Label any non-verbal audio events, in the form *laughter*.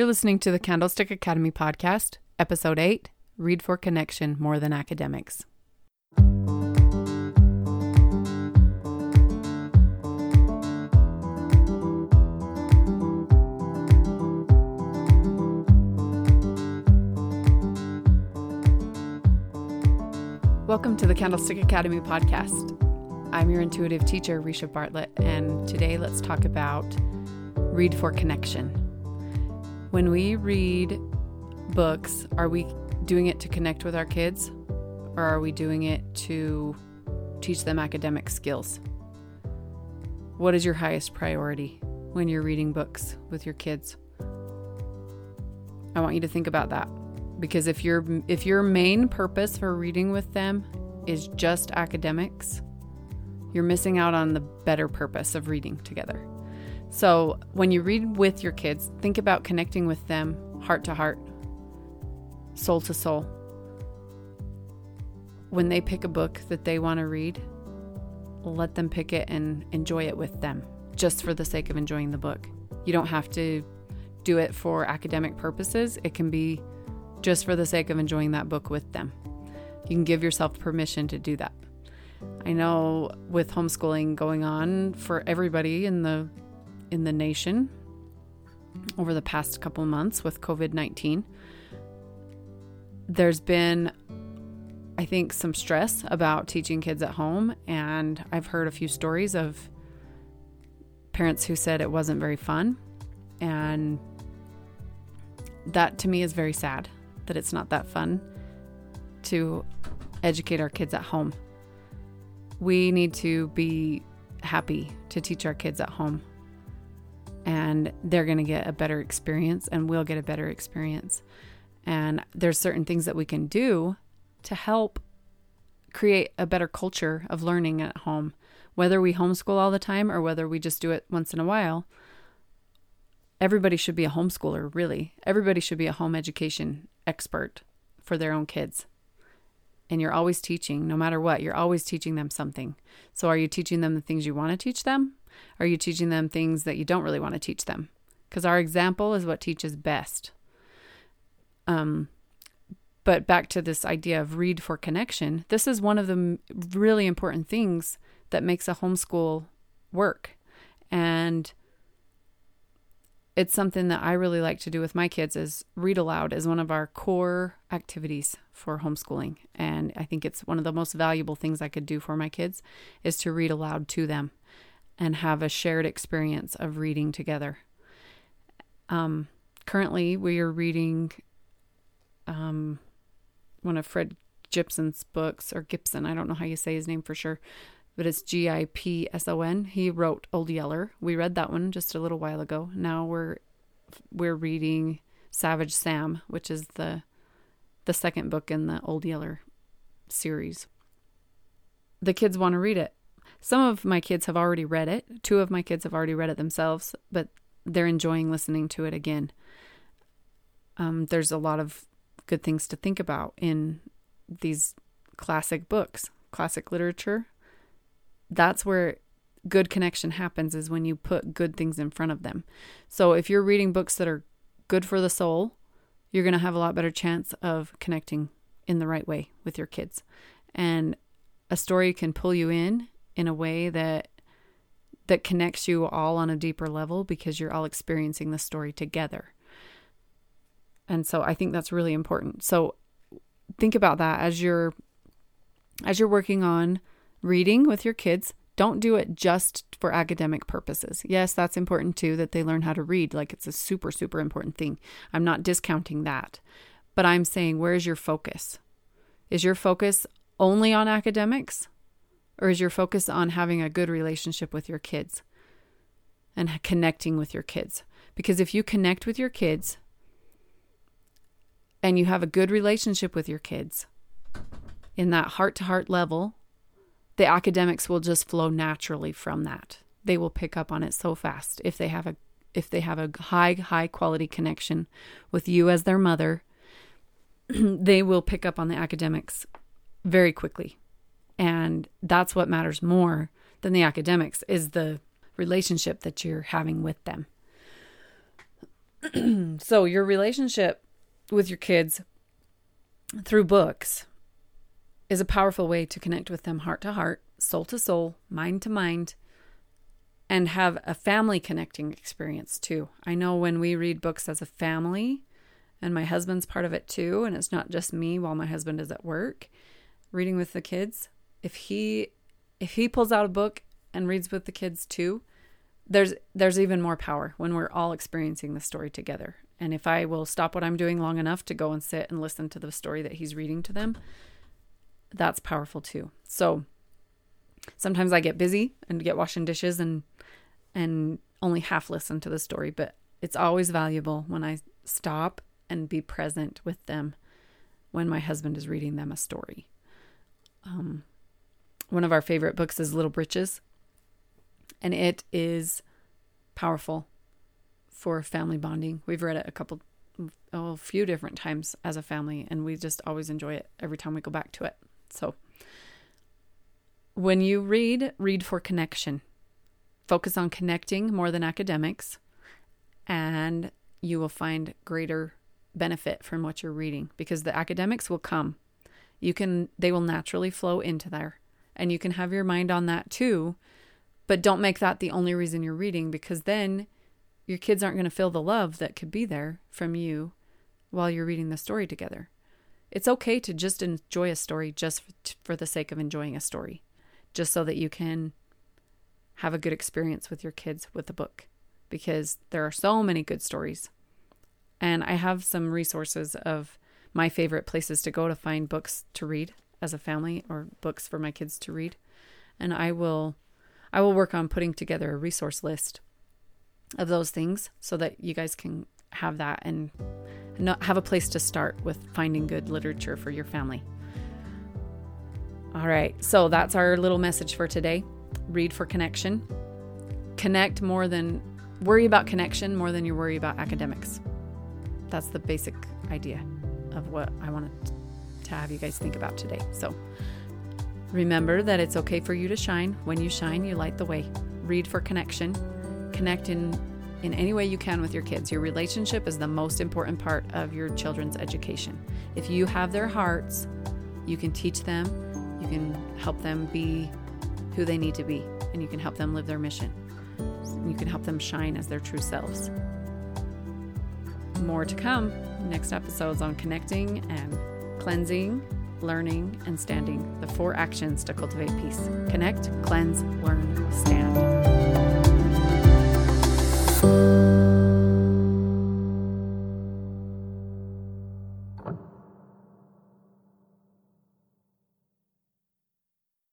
You're listening to the Candlestick Academy podcast, episode 8 Read for Connection More Than Academics. Welcome to the Candlestick Academy podcast. I'm your intuitive teacher, Risha Bartlett, and today let's talk about read for connection. When we read books, are we doing it to connect with our kids or are we doing it to teach them academic skills? What is your highest priority when you're reading books with your kids? I want you to think about that because if your if your main purpose for reading with them is just academics, you're missing out on the better purpose of reading together. So, when you read with your kids, think about connecting with them heart to heart, soul to soul. When they pick a book that they want to read, let them pick it and enjoy it with them, just for the sake of enjoying the book. You don't have to do it for academic purposes, it can be just for the sake of enjoying that book with them. You can give yourself permission to do that. I know with homeschooling going on for everybody in the in the nation over the past couple months with COVID 19. There's been, I think, some stress about teaching kids at home, and I've heard a few stories of parents who said it wasn't very fun. And that to me is very sad that it's not that fun to educate our kids at home. We need to be happy to teach our kids at home and they're going to get a better experience and we'll get a better experience. And there's certain things that we can do to help create a better culture of learning at home. Whether we homeschool all the time or whether we just do it once in a while, everybody should be a homeschooler, really. Everybody should be a home education expert for their own kids. And you're always teaching, no matter what, you're always teaching them something. So, are you teaching them the things you want to teach them? Are you teaching them things that you don't really want to teach them? Because our example is what teaches best. Um, but back to this idea of read for connection, this is one of the really important things that makes a homeschool work. And it's something that I really like to do with my kids is read aloud is one of our core activities for homeschooling. And I think it's one of the most valuable things I could do for my kids is to read aloud to them and have a shared experience of reading together. Um, currently, we are reading um, one of Fred Gibson's books, or Gipson, I don't know how you say his name for sure, but it's G I P S O N. He wrote Old Yeller. We read that one just a little while ago. Now we're we're reading Savage Sam, which is the the second book in the Old Yeller series. The kids want to read it. Some of my kids have already read it. Two of my kids have already read it themselves, but they're enjoying listening to it again. Um, there's a lot of good things to think about in these classic books, classic literature. That's where good connection happens is when you put good things in front of them. So if you're reading books that are good for the soul, you're going to have a lot better chance of connecting in the right way with your kids. And a story can pull you in in a way that that connects you all on a deeper level because you're all experiencing the story together. And so I think that's really important. So think about that as you're as you're working on reading with your kids, don't do it just for academic purposes. Yes, that's important too that they learn how to read, like it's a super super important thing. I'm not discounting that. But I'm saying where is your focus? Is your focus only on academics or is your focus on having a good relationship with your kids and connecting with your kids? Because if you connect with your kids and you have a good relationship with your kids in that heart to heart level, the academics will just flow naturally from that. They will pick up on it so fast if they have a if they have a high high quality connection with you as their mother, *clears throat* they will pick up on the academics very quickly and that's what matters more than the academics is the relationship that you're having with them. *clears throat* so, your relationship with your kids through books is a powerful way to connect with them heart to heart, soul to soul, mind to mind, and have a family connecting experience too. I know when we read books as a family, and my husband's part of it too, and it's not just me while my husband is at work reading with the kids. If he if he pulls out a book and reads with the kids too, there's there's even more power when we're all experiencing the story together. And if I will stop what I'm doing long enough to go and sit and listen to the story that he's reading to them, that's powerful too. So sometimes I get busy and get washing dishes and and only half listen to the story, but it's always valuable when I stop and be present with them when my husband is reading them a story. Um, one of our favorite books is Little Britches, and it is powerful for family bonding. We've read it a couple, oh, a few different times as a family, and we just always enjoy it every time we go back to it. So, when you read, read for connection. Focus on connecting more than academics, and you will find greater benefit from what you're reading because the academics will come. You can, they will naturally flow into there, and you can have your mind on that too. But don't make that the only reason you're reading because then your kids aren't going to feel the love that could be there from you while you're reading the story together. It's okay to just enjoy a story just for the sake of enjoying a story, just so that you can have a good experience with your kids with the book because there are so many good stories. And I have some resources of my favorite places to go to find books to read as a family or books for my kids to read. And I will I will work on putting together a resource list of those things so that you guys can have that and not have a place to start with finding good literature for your family. All right, so that's our little message for today read for connection. Connect more than worry about connection more than you worry about academics. That's the basic idea of what I wanted to have you guys think about today. So remember that it's okay for you to shine. When you shine, you light the way. Read for connection. Connect in in any way you can with your kids. Your relationship is the most important part of your children's education. If you have their hearts, you can teach them, you can help them be who they need to be, and you can help them live their mission. You can help them shine as their true selves. More to come. Next episodes on connecting and cleansing, learning, and standing. The four actions to cultivate peace connect, cleanse, learn, stand beautiful.